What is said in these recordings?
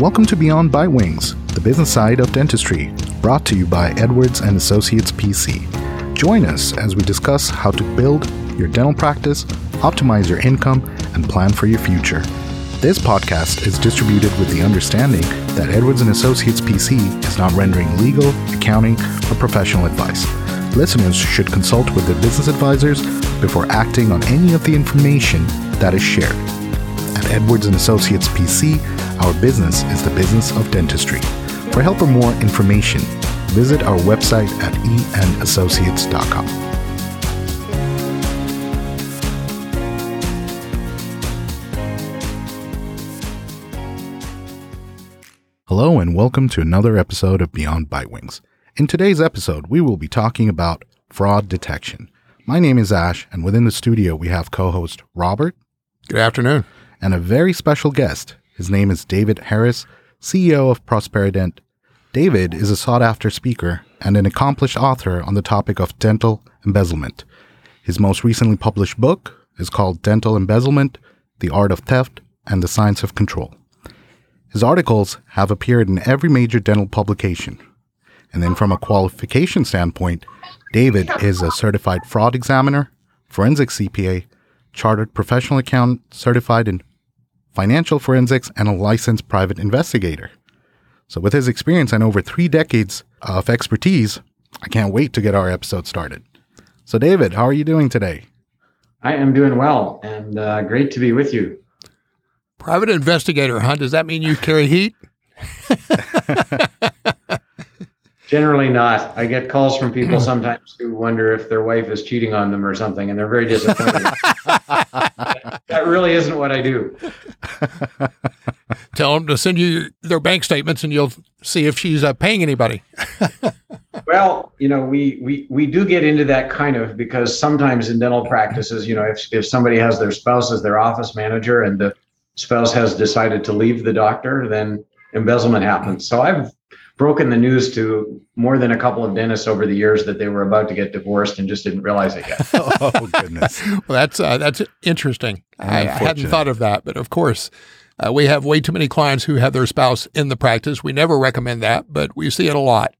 Welcome to Beyond By Bitewings, the business side of dentistry, brought to you by Edwards and Associates PC. Join us as we discuss how to build your dental practice, optimize your income, and plan for your future. This podcast is distributed with the understanding that Edwards and Associates PC is not rendering legal, accounting, or professional advice. Listeners should consult with their business advisors before acting on any of the information that is shared. At Edwards and Associates PC, our business is the business of dentistry. For help or more information, visit our website at eandassociates.com. Hello and welcome to another episode of Beyond Bite Wings. In today's episode, we will be talking about fraud detection. My name is Ash, and within the studio we have co-host Robert. Good afternoon. And a very special guest. His name is David Harris, CEO of Prosperident. David is a sought after speaker and an accomplished author on the topic of dental embezzlement. His most recently published book is called Dental Embezzlement The Art of Theft and the Science of Control. His articles have appeared in every major dental publication. And then, from a qualification standpoint, David is a certified fraud examiner, forensic CPA, chartered professional accountant, certified in financial forensics, and a licensed private investigator. So, with his experience and over three decades of expertise, I can't wait to get our episode started. So, David, how are you doing today? I am doing well and uh, great to be with you. Private investigator, huh? Does that mean you carry heat? Generally not. I get calls from people sometimes who wonder if their wife is cheating on them or something, and they're very disappointed. that really isn't what I do. Tell them to send you their bank statements, and you'll see if she's uh, paying anybody. well, you know, we we we do get into that kind of because sometimes in dental practices, you know, if if somebody has their spouse as their office manager and the spouse has decided to leave the doctor, then embezzlement happens. So I've broken the news to more than a couple of dentists over the years that they were about to get divorced and just didn't realize it yet. oh goodness! well, that's uh, that's interesting. I, I, hadn't thought of that, but of course, uh, we have way too many clients who have their spouse in the practice. We never recommend that, but we see it a lot.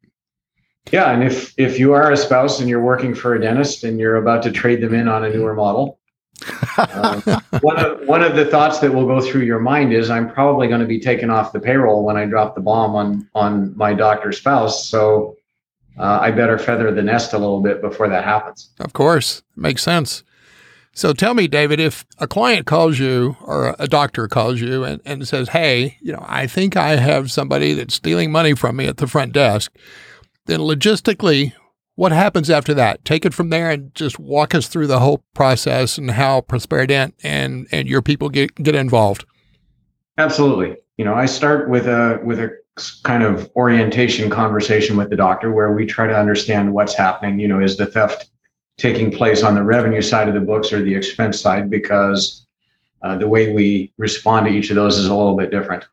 Yeah, and if if you are a spouse and you're working for a dentist and you're about to trade them in on a newer model, one of one of the thoughts that will go through your mind is I'm probably going to be taken off the payroll when I drop the bomb on on my doctor's spouse. So uh, I better feather the nest a little bit before that happens. Of course, makes sense. So tell me, David, if a client calls you or a doctor calls you and, and says, Hey, you know, I think I have somebody that's stealing money from me at the front desk, then logistically, what happens after that? Take it from there and just walk us through the whole process and how Prosperident and and your people get get involved. Absolutely. You know, I start with a with a kind of orientation conversation with the doctor where we try to understand what's happening. You know, is the theft taking place on the revenue side of the books or the expense side? Because uh, the way we respond to each of those is a little bit different.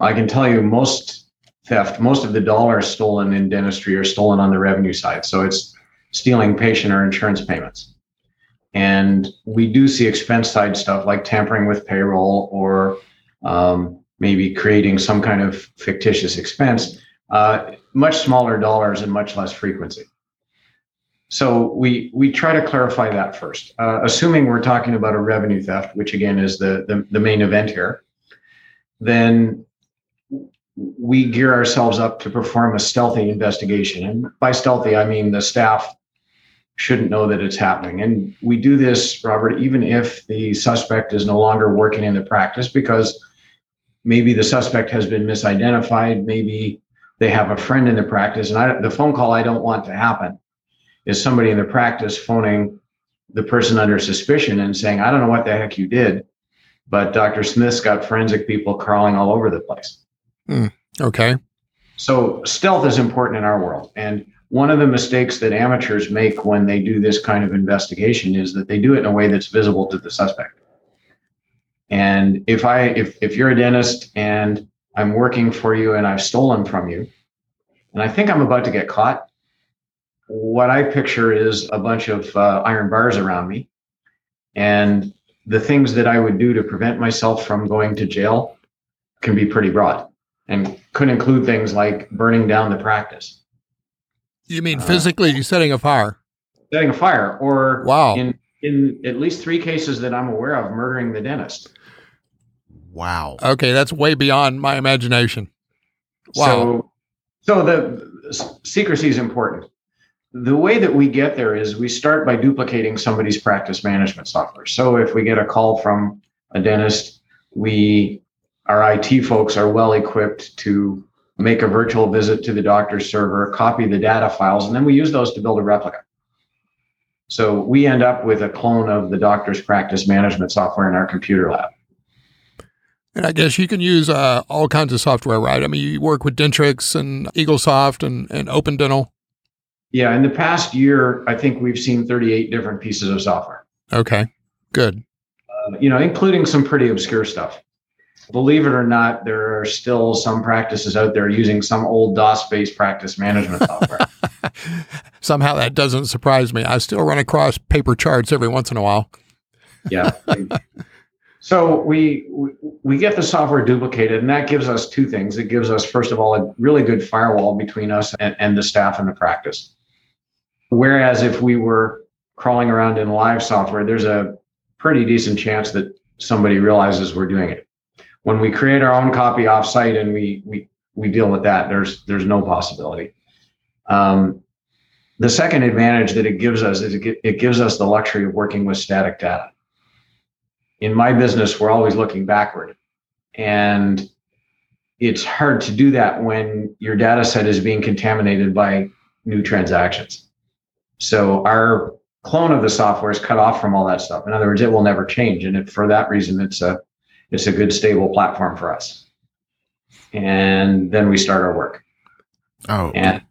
I can tell you most theft, most of the dollars stolen in dentistry are stolen on the revenue side. So it's stealing patient or insurance payments. And we do see expense side stuff like tampering with payroll or um, maybe creating some kind of fictitious expense, uh, much smaller dollars and much less frequency. So we we try to clarify that first. Uh, assuming we're talking about a revenue theft, which again is the, the, the main event here, then we gear ourselves up to perform a stealthy investigation. And by stealthy, I mean the staff shouldn't know that it's happening. And we do this, Robert, even if the suspect is no longer working in the practice, because maybe the suspect has been misidentified, maybe they have a friend in the practice. And I, the phone call I don't want to happen is somebody in the practice phoning the person under suspicion and saying, I don't know what the heck you did, but Dr. Smith's got forensic people crawling all over the place. Mm, okay. So stealth is important in our world. And one of the mistakes that amateurs make when they do this kind of investigation is that they do it in a way that's visible to the suspect. And if I if if you're a dentist and I'm working for you and I've stolen from you, and I think I'm about to get caught, what I picture is a bunch of uh, iron bars around me, and the things that I would do to prevent myself from going to jail can be pretty broad. And could include things like burning down the practice. You mean physically uh, setting a fire? Setting a fire, or wow, in in at least three cases that I'm aware of, murdering the dentist. Wow. Okay, that's way beyond my imagination. Wow. So, so the secrecy is important. The way that we get there is we start by duplicating somebody's practice management software. So if we get a call from a dentist, we our IT folks are well equipped to make a virtual visit to the doctor's server, copy the data files, and then we use those to build a replica. So we end up with a clone of the doctor's practice management software in our computer lab. And I guess you can use uh, all kinds of software, right? I mean, you work with Dentrix and EagleSoft and, and Open Dental. Yeah, in the past year, I think we've seen 38 different pieces of software. Okay, good. Uh, you know, including some pretty obscure stuff. Believe it or not, there are still some practices out there using some old DOS based practice management software. Somehow that doesn't surprise me. I still run across paper charts every once in a while. yeah. So we, we, we get the software duplicated, and that gives us two things. It gives us, first of all, a really good firewall between us and, and the staff and the practice. Whereas if we were crawling around in live software, there's a pretty decent chance that somebody realizes we're doing it. When we create our own copy offsite and we we we deal with that, there's there's no possibility. Um, the second advantage that it gives us is it, it gives us the luxury of working with static data in my business, we're always looking backward. And it's hard to do that when your data set is being contaminated by new transactions. So our clone of the software is cut off from all that stuff. In other words, it will never change. And for that reason, it's a it's a good stable platform for us. And then we start our work. Oh. And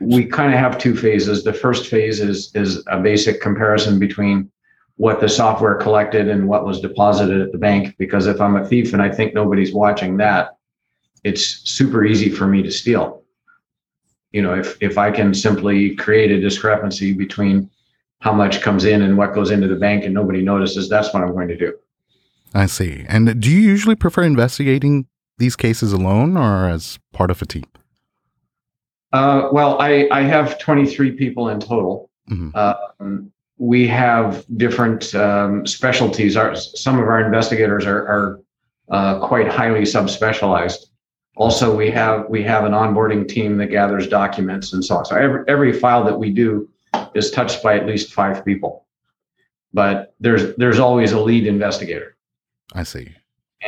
we kind of have two phases. The first phase is is a basic comparison between what the software collected and what was deposited at the bank. Because if I'm a thief and I think nobody's watching that, it's super easy for me to steal. You know, if if I can simply create a discrepancy between how much comes in and what goes into the bank and nobody notices, that's what I'm going to do. I see. And do you usually prefer investigating these cases alone or as part of a team? Uh, well, I, I have 23 people in total. Mm-hmm. Um, we have different um, specialties. Our, some of our investigators are, are uh, quite highly subspecialized. Also, we have we have an onboarding team that gathers documents and so on. So every every file that we do is touched by at least five people, but there's there's always a lead investigator. I see.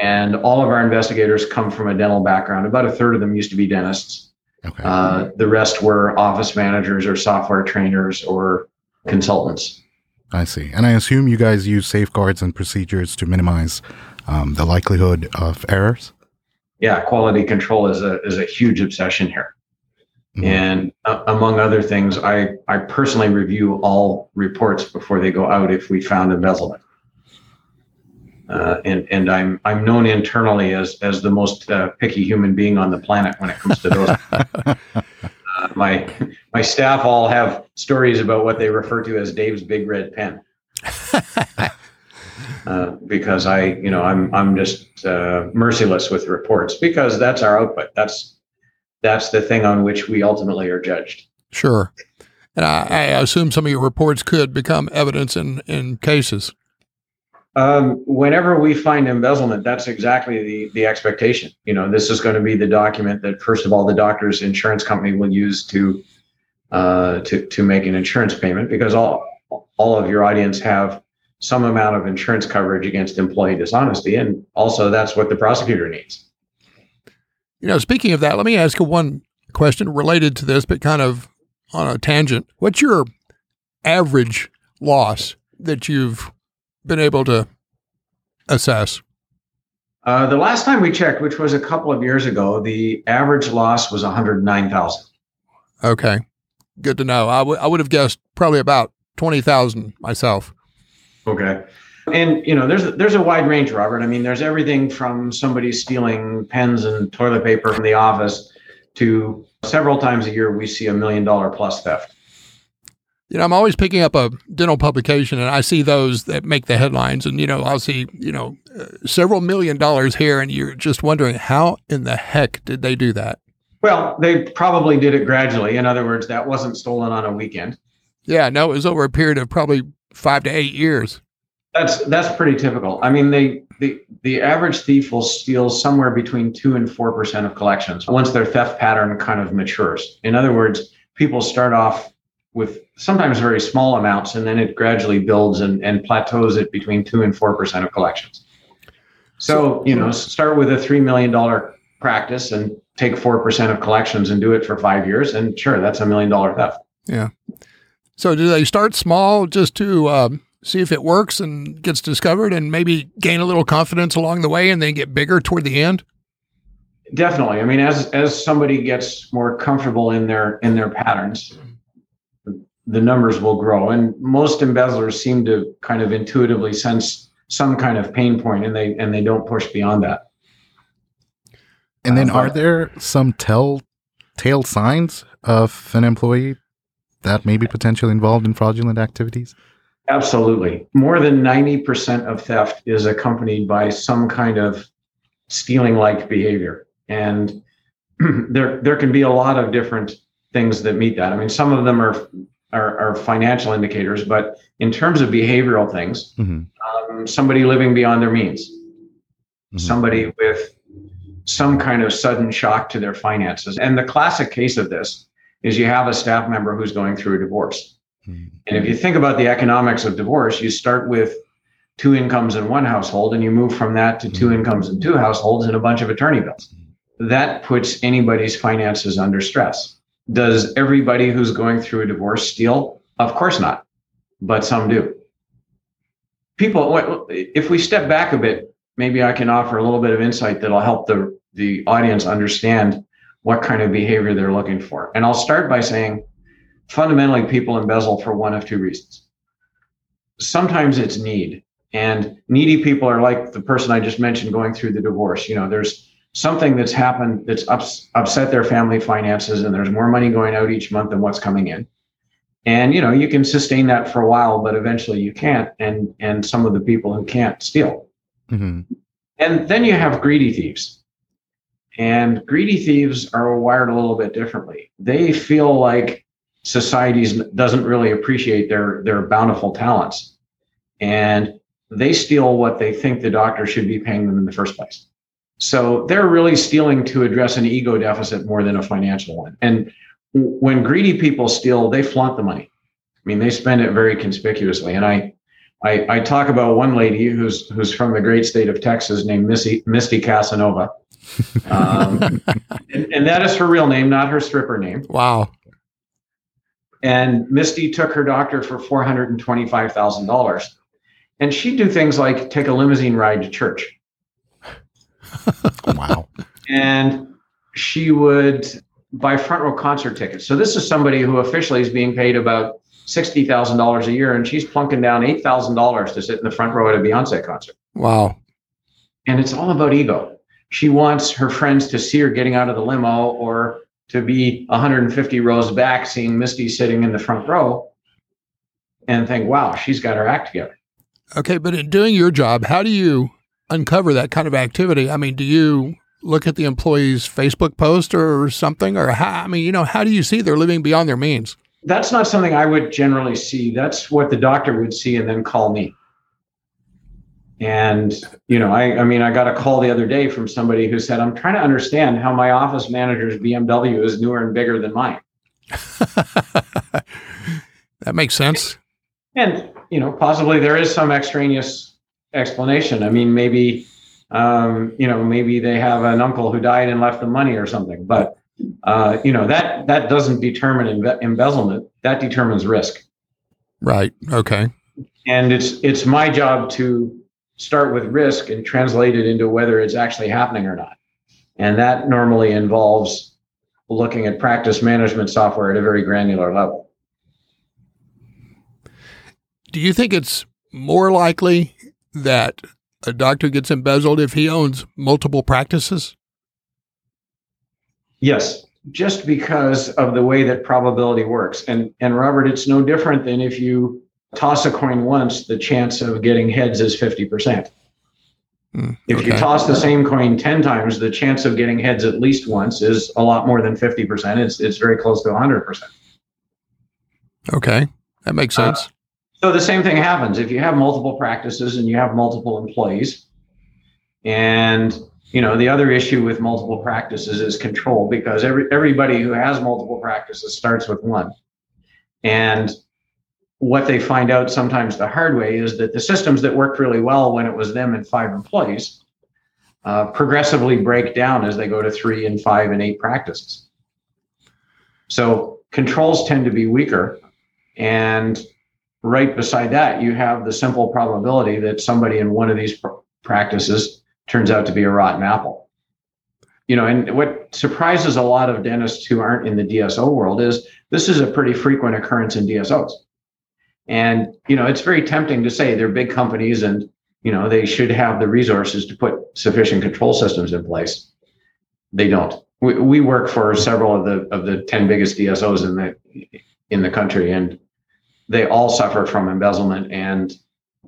And all of our investigators come from a dental background. About a third of them used to be dentists. Okay. Uh, the rest were office managers or software trainers or consultants. I see. And I assume you guys use safeguards and procedures to minimize um, the likelihood of errors. Yeah, quality control is a is a huge obsession here. Mm-hmm. And uh, among other things, I I personally review all reports before they go out if we found embezzlement. Uh, and and I'm I'm known internally as as the most uh, picky human being on the planet when it comes to those. Uh, my my staff all have stories about what they refer to as Dave's big red pen. uh, because I, you know, I'm I'm just uh, merciless with reports because that's our output. That's that's the thing on which we ultimately are judged. Sure, and I, I assume some of your reports could become evidence in in cases. Um, whenever we find embezzlement, that's exactly the the expectation. You know, this is going to be the document that first of all the doctor's insurance company will use to uh, to to make an insurance payment because all all of your audience have some amount of insurance coverage against employee dishonesty, and also that's what the prosecutor needs. You know, speaking of that, let me ask you one question related to this, but kind of on a tangent. What's your average loss that you've been able to assess? Uh, the last time we checked, which was a couple of years ago, the average loss was 109,000. Okay. Good to know. I, w- I would have guessed probably about 20,000 myself. Okay. And you know, there's there's a wide range, Robert. I mean, there's everything from somebody stealing pens and toilet paper from the office to several times a year we see a million dollar plus theft. You know, I'm always picking up a dental publication and I see those that make the headlines and, you know, I'll see, you know, uh, several million dollars here and you're just wondering how in the heck did they do that? Well, they probably did it gradually. In other words, that wasn't stolen on a weekend. Yeah, no, it was over a period of probably five to eight years. That's that's pretty typical. I mean, they the the average thief will steal somewhere between two and four percent of collections once their theft pattern kind of matures. In other words, people start off with sometimes very small amounts, and then it gradually builds and, and plateaus at between two and four percent of collections. So you know, start with a three million dollar practice and take four percent of collections and do it for five years, and sure, that's a million dollar theft. Yeah. So do they start small just to um, see if it works and gets discovered, and maybe gain a little confidence along the way, and then get bigger toward the end? Definitely. I mean, as as somebody gets more comfortable in their in their patterns, the numbers will grow. And most embezzlers seem to kind of intuitively sense some kind of pain point, and they and they don't push beyond that. And then, uh, are there some telltale signs of an employee that may be potentially involved in fraudulent activities? Absolutely. More than 90% of theft is accompanied by some kind of stealing like behavior. And there, there can be a lot of different things that meet that. I mean, some of them are are, are financial indicators, but in terms of behavioral things, mm-hmm. um, somebody living beyond their means, mm-hmm. somebody with some kind of sudden shock to their finances. And the classic case of this is you have a staff member who's going through a divorce. Mm-hmm. And if you think about the economics of divorce, you start with two incomes in one household and you move from that to 2 mm-hmm. incomes in two households and a bunch of attorney bills. Mm-hmm. That puts anybody's finances under stress. Does everybody who's going through a divorce steal? Of course not, but some do. People, if we step back a bit, maybe I can offer a little bit of insight that'll help the, the audience understand what kind of behavior they're looking for. And I'll start by saying fundamentally, people embezzle for one of two reasons. Sometimes it's need, and needy people are like the person I just mentioned going through the divorce. You know, there's something that's happened that's ups, upset their family finances and there's more money going out each month than what's coming in. And you know you can sustain that for a while but eventually you can't and and some of the people who can't steal. Mm-hmm. and then you have greedy thieves. And greedy thieves are wired a little bit differently. They feel like society doesn't really appreciate their their bountiful talents. And they steal what they think the doctor should be paying them in the first place so they're really stealing to address an ego deficit more than a financial one. And when greedy people steal, they flaunt the money. I mean, they spend it very conspicuously. And I, I, I talk about one lady who's who's from the great state of Texas named Missy, Misty Casanova, um, and, and that is her real name, not her stripper name. Wow. And Misty took her doctor for four hundred and twenty-five thousand dollars, and she'd do things like take a limousine ride to church wow. And she would buy front row concert tickets. So this is somebody who officially is being paid about sixty thousand dollars a year, and she's plunking down eight thousand dollars to sit in the front row at a Beyonce concert. Wow. And it's all about ego. She wants her friends to see her getting out of the limo or to be 150 rows back seeing Misty sitting in the front row and think, wow, she's got her act together. Okay, but in doing your job, how do you uncover that kind of activity? I mean, do you look at the employee's Facebook post or something, or how? I mean, you know, how do you see they're living beyond their means? That's not something I would generally see. That's what the doctor would see and then call me. And you know, I, I mean, I got a call the other day from somebody who said, "I'm trying to understand how my office manager's BMW is newer and bigger than mine." that makes sense. And you know, possibly there is some extraneous explanation. I mean, maybe um, you know, maybe they have an uncle who died and left them money or something. But uh, you know, that that doesn't determine embe- embezzlement. That determines risk. Right. Okay. And it's it's my job to start with risk and translate it into whether it's actually happening or not. And that normally involves looking at practice management software at a very granular level. Do you think it's more likely that a doctor gets embezzled if he owns multiple practices? Yes. just because of the way that probability works. And and Robert, it's no different than if you toss a coin once, the chance of getting heads is 50%. Mm, if okay. you toss the same coin 10 times, the chance of getting heads at least once is a lot more than 50%. It's it's very close to 100%. Okay. That makes uh, sense. Uh, so the same thing happens. If you have multiple practices and you have multiple employees and you know the other issue with multiple practices is control because every everybody who has multiple practices starts with one. And what they find out sometimes the hard way is that the systems that worked really well when it was them and five employees uh, progressively break down as they go to three and five and eight practices. So controls tend to be weaker and right beside that you have the simple probability that somebody in one of these pr- practices turns out to be a rotten apple. You know, and what surprises a lot of dentists who aren't in the DSO world is this is a pretty frequent occurrence in DSOs. And, you know, it's very tempting to say they're big companies and, you know, they should have the resources to put sufficient control systems in place. They don't. We, we work for several of the of the 10 biggest DSOs in the in the country and they all suffer from embezzlement and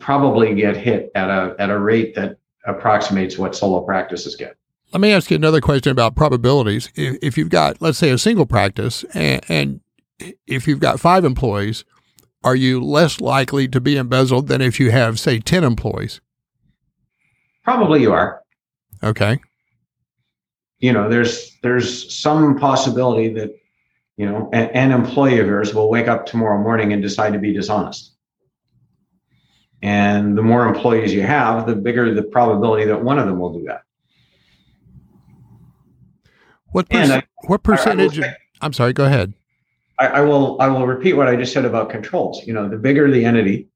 probably get hit at a at a rate that approximates what solo practices get. Let me ask you another question about probabilities. If, if you've got, let's say, a single practice, and, and if you've got five employees, are you less likely to be embezzled than if you have, say, 10 employees? Probably you are. Okay. You know, there's there's some possibility that, you know, an, an employee of yours will wake up tomorrow morning and decide to be dishonest. And the more employees you have, the bigger the probability that one of them will do that. What, I, what percentage? I, I am sorry, go ahead. I, will I will repeat what I just said about controls. You know, the bigger the entity,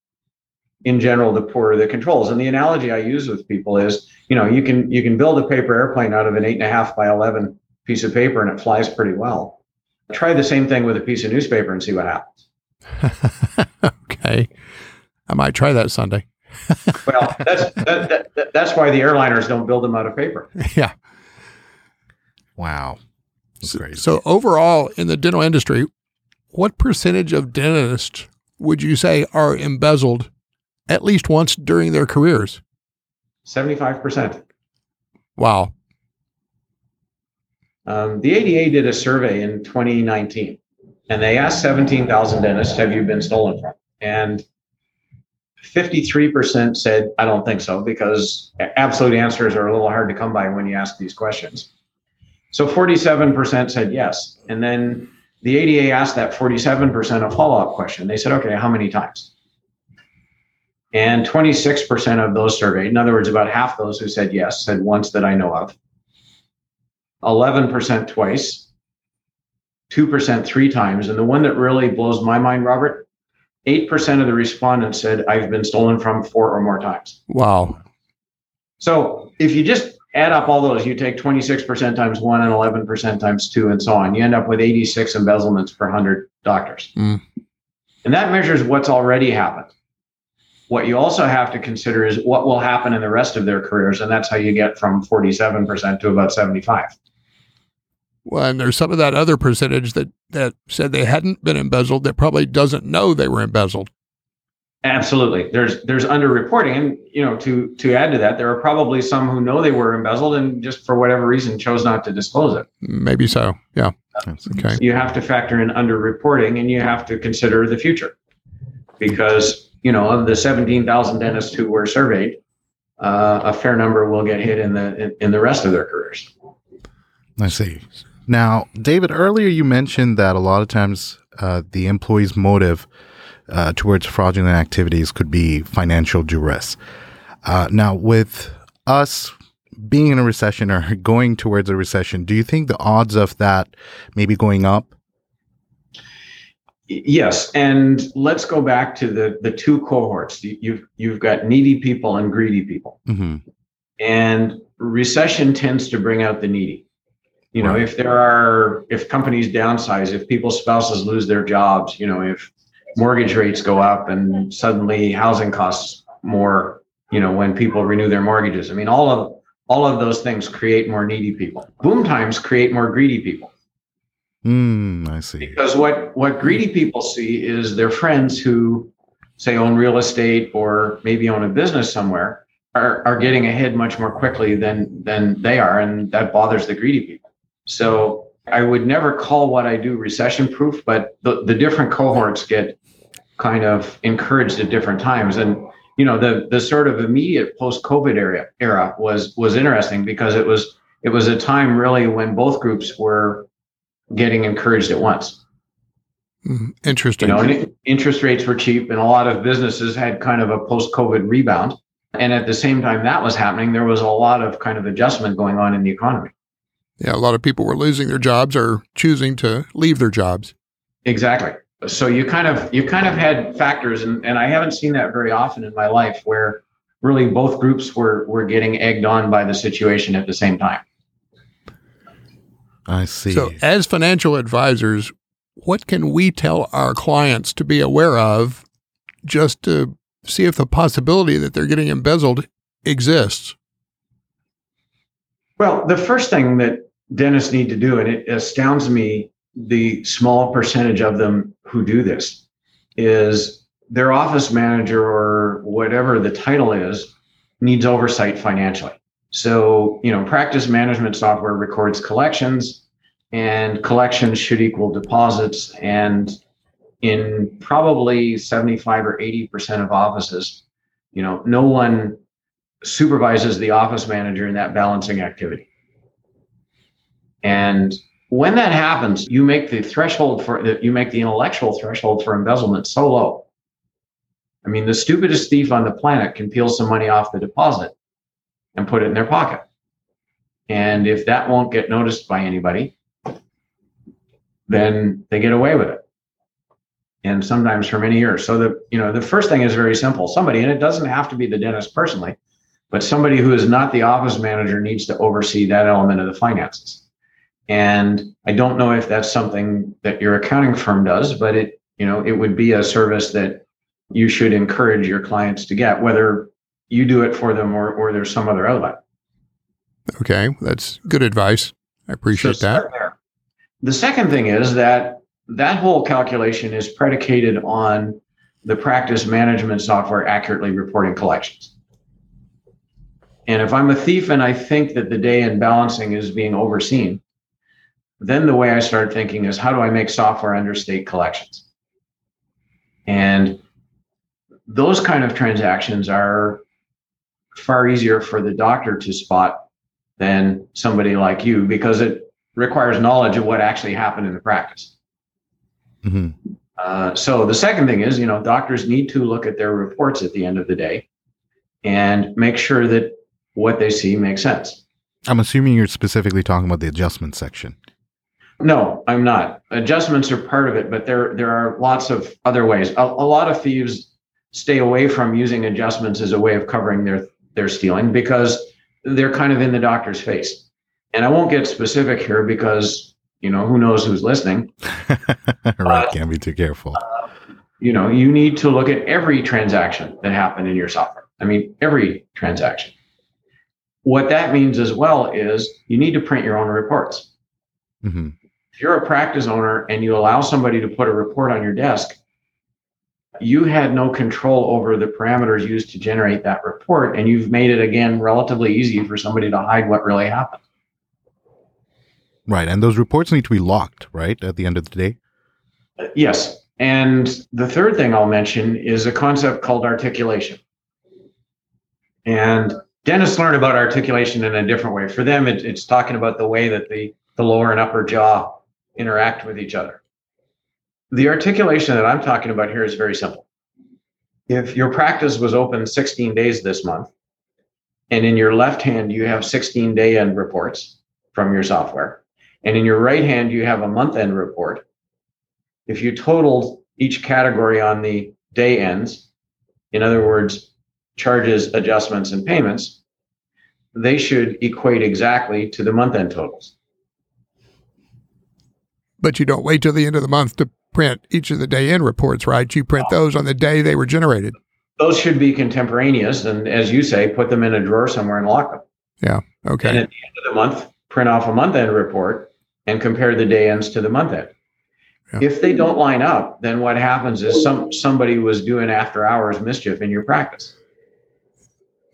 in general, the poorer the controls. And the analogy I use with people is, you know, you can you can build a paper airplane out of an eight and a half by eleven piece of paper and it flies pretty well. Try the same thing with a piece of newspaper and see what happens. okay. I might try that Sunday. well, that's that, that, that's why the airliners don't build them out of paper. Yeah. Wow. So, so, overall, in the dental industry, what percentage of dentists would you say are embezzled at least once during their careers? Seventy-five percent. Wow. Um, the ADA did a survey in 2019, and they asked 17,000 dentists, "Have you been stolen from?" And 53% said, I don't think so, because absolute answers are a little hard to come by when you ask these questions. So 47% said yes. And then the ADA asked that 47% a follow up question. They said, okay, how many times? And 26% of those surveyed, in other words, about half those who said yes, said once that I know of, 11% twice, 2% three times. And the one that really blows my mind, Robert, 8% of the respondents said, I've been stolen from four or more times. Wow. So if you just add up all those, you take 26% times one and 11% times two and so on, you end up with 86 embezzlements per 100 doctors. Mm. And that measures what's already happened. What you also have to consider is what will happen in the rest of their careers. And that's how you get from 47% to about 75. Well, and there's some of that other percentage that that said they hadn't been embezzled that probably doesn't know they were embezzled. Absolutely. There's there's underreporting, and you know, to to add to that, there are probably some who know they were embezzled and just for whatever reason chose not to disclose it. Maybe so. Yeah. okay. You have to factor in underreporting, and you have to consider the future, because you know of the 17,000 dentists who were surveyed, uh, a fair number will get hit in the in, in the rest of their careers. I see. Now, David, earlier you mentioned that a lot of times uh, the employee's motive uh, towards fraudulent activities could be financial duress. Uh, now, with us being in a recession or going towards a recession, do you think the odds of that maybe going up? Yes, and let's go back to the the two cohorts. You've you've got needy people and greedy people, mm-hmm. and recession tends to bring out the needy you know, right. if there are, if companies downsize, if people's spouses lose their jobs, you know, if mortgage rates go up and suddenly housing costs more, you know, when people renew their mortgages. I mean, all of all of those things create more needy people. Boom times create more greedy people. Mm, I see. Because what what greedy people see is their friends who say own real estate or maybe own a business somewhere are, are getting ahead much more quickly than than they are, and that bothers the greedy people. So I would never call what I do recession proof, but the, the different cohorts get kind of encouraged at different times. And you know, the the sort of immediate post COVID era era was was interesting because it was it was a time really when both groups were getting encouraged at once. Mm, interesting. You know, interest rates were cheap, and a lot of businesses had kind of a post COVID rebound. And at the same time that was happening, there was a lot of kind of adjustment going on in the economy. Yeah, a lot of people were losing their jobs or choosing to leave their jobs. Exactly. So you kind of you kind of had factors, and, and I haven't seen that very often in my life where really both groups were were getting egged on by the situation at the same time. I see. So, as financial advisors, what can we tell our clients to be aware of just to see if the possibility that they're getting embezzled exists? Well, the first thing that dentists need to do, and it astounds me the small percentage of them who do this, is their office manager or whatever the title is needs oversight financially. So, you know, practice management software records collections, and collections should equal deposits. And in probably 75 or 80% of offices, you know, no one supervises the office manager in that balancing activity. And when that happens, you make the threshold for that you make the intellectual threshold for embezzlement so low. I mean, the stupidest thief on the planet can peel some money off the deposit and put it in their pocket. And if that won't get noticed by anybody, then they get away with it. And sometimes for many years. So the you know the first thing is very simple. Somebody, and it doesn't have to be the dentist personally, but somebody who is not the office manager needs to oversee that element of the finances. And I don't know if that's something that your accounting firm does, but it, you know, it would be a service that you should encourage your clients to get, whether you do it for them or, or there's some other outlet. Okay, that's good advice. I appreciate so that. There. The second thing is that that whole calculation is predicated on the practice management software accurately reporting collections. And if I'm a thief and I think that the day in balancing is being overseen, then the way I start thinking is how do I make software understate collections? And those kind of transactions are far easier for the doctor to spot than somebody like you because it requires knowledge of what actually happened in the practice. Mm-hmm. Uh, so the second thing is, you know, doctors need to look at their reports at the end of the day and make sure that what they see makes sense. I'm assuming you're specifically talking about the adjustment section. No, I'm not. Adjustments are part of it, but there there are lots of other ways. A, a, lot of thieves stay away from using adjustments as a way of covering their their stealing because they're kind of in the doctor's face. And I won't get specific here because you know who knows who's listening. right, can't be too careful. Uh, you know, you need to look at every transaction that happened in your software. I mean, every transaction. What that means as well is you need to print your own reports. Mm-hmm if you're a practice owner and you allow somebody to put a report on your desk, you had no control over the parameters used to generate that report. And you've made it again relatively easy for somebody to hide what really happened. Right. And those reports need to be locked, right? At the end of the day? yes. And the third thing I'll mention is a concept called articulation. And dentists learn about articulation in a different way. For them, it, it's talking about the way that the, the lower and upper jaw interact with each other. The articulation that I'm talking about here is very simple. If your practice was open 16 days this month, and in your left hand you have 16 day end reports from your software, and in your right hand you have a month end report, if you totaled each category on the day ends, in other words, charges, adjustments, and payments, they should equate exactly to the month end totals but you don't wait till the end of the month to print each of the day in reports, right? You print those on the day they were generated. Those should be contemporaneous, and as you say, put them in a drawer somewhere and lock them. Yeah. Okay. And at the end of the month, print off a month end report and compare the day ends to the month end. Yeah. If they don't line up, then what happens is some somebody was doing after hours mischief in your practice.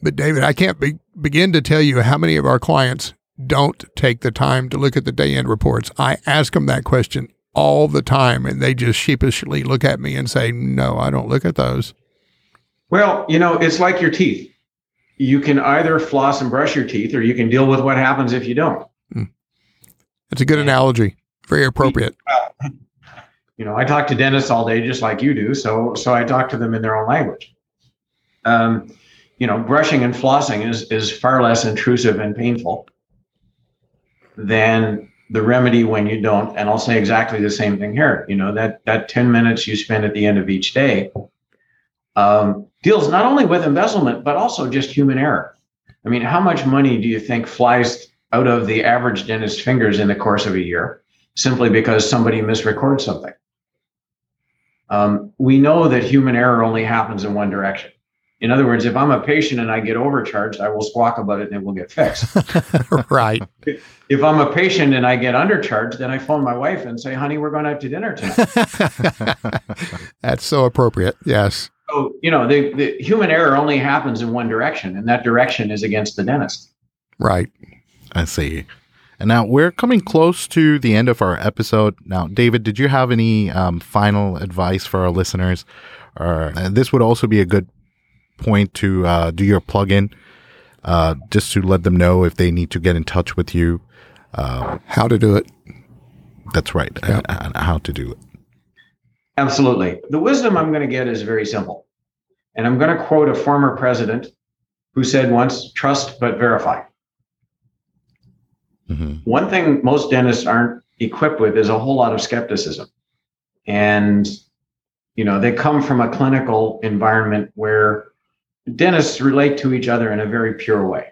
But David, I can't be, begin to tell you how many of our clients don't take the time to look at the day end reports. I ask them that question all the time, and they just sheepishly look at me and say, "No, I don't look at those." Well, you know, it's like your teeth. You can either floss and brush your teeth, or you can deal with what happens if you don't. Mm. That's a good analogy. Very appropriate. You know, I talk to dentists all day, just like you do. So, so I talk to them in their own language. Um, you know, brushing and flossing is is far less intrusive and painful than the remedy when you don't. And I'll say exactly the same thing here. You know, that that 10 minutes you spend at the end of each day um, deals not only with embezzlement, but also just human error. I mean, how much money do you think flies out of the average dentist's fingers in the course of a year simply because somebody misrecords something? Um, we know that human error only happens in one direction. In other words, if I'm a patient and I get overcharged, I will squawk about it and it will get fixed. right. If I'm a patient and I get undercharged, then I phone my wife and say, honey, we're going out to dinner tonight. That's so appropriate. Yes. So, you know, the, the human error only happens in one direction, and that direction is against the dentist. Right. I see. And now we're coming close to the end of our episode. Now, David, did you have any um, final advice for our listeners? Or uh, this would also be a good point to uh, do your plugin, uh, just to let them know if they need to get in touch with you. Uh, how to do it. That's right. Yep. And, how to do it. Absolutely. The wisdom I'm going to get is very simple. And I'm going to quote a former president who said once trust but verify. Mm-hmm. One thing most dentists aren't equipped with is a whole lot of skepticism. And, you know, they come from a clinical environment where dentists relate to each other in a very pure way.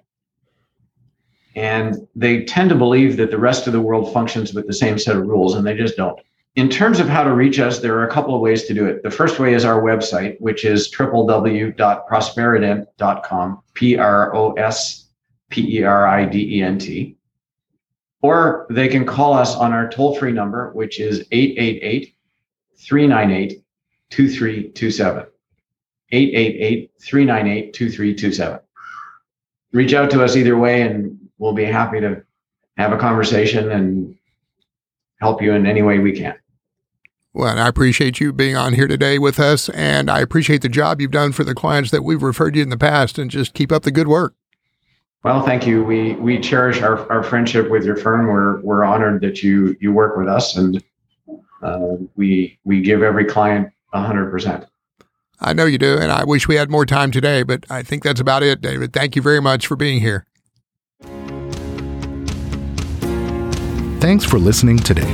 And they tend to believe that the rest of the world functions with the same set of rules, and they just don't. In terms of how to reach us, there are a couple of ways to do it. The first way is our website, which is www.prosperident.com, P R O S P E R I D E N T. Or they can call us on our toll free number, which is 888 398 2327. 888-398-2327. Reach out to us either way and we'll be happy to have a conversation and help you in any way we can. Well, I appreciate you being on here today with us, and I appreciate the job you've done for the clients that we've referred you in the past, and just keep up the good work. Well, thank you. We we cherish our, our friendship with your firm. We're we're honored that you you work with us, and uh, we we give every client hundred percent. I know you do, and I wish we had more time today, but I think that's about it, David. Thank you very much for being here. Thanks for listening today.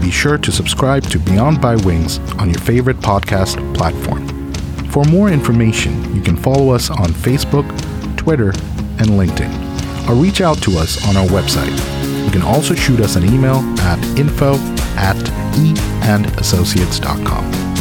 Be sure to subscribe to Beyond Bitewings on your favorite podcast platform. For more information, you can follow us on Facebook, Twitter, and LinkedIn, or reach out to us on our website. You can also shoot us an email at info at eandassociates.com.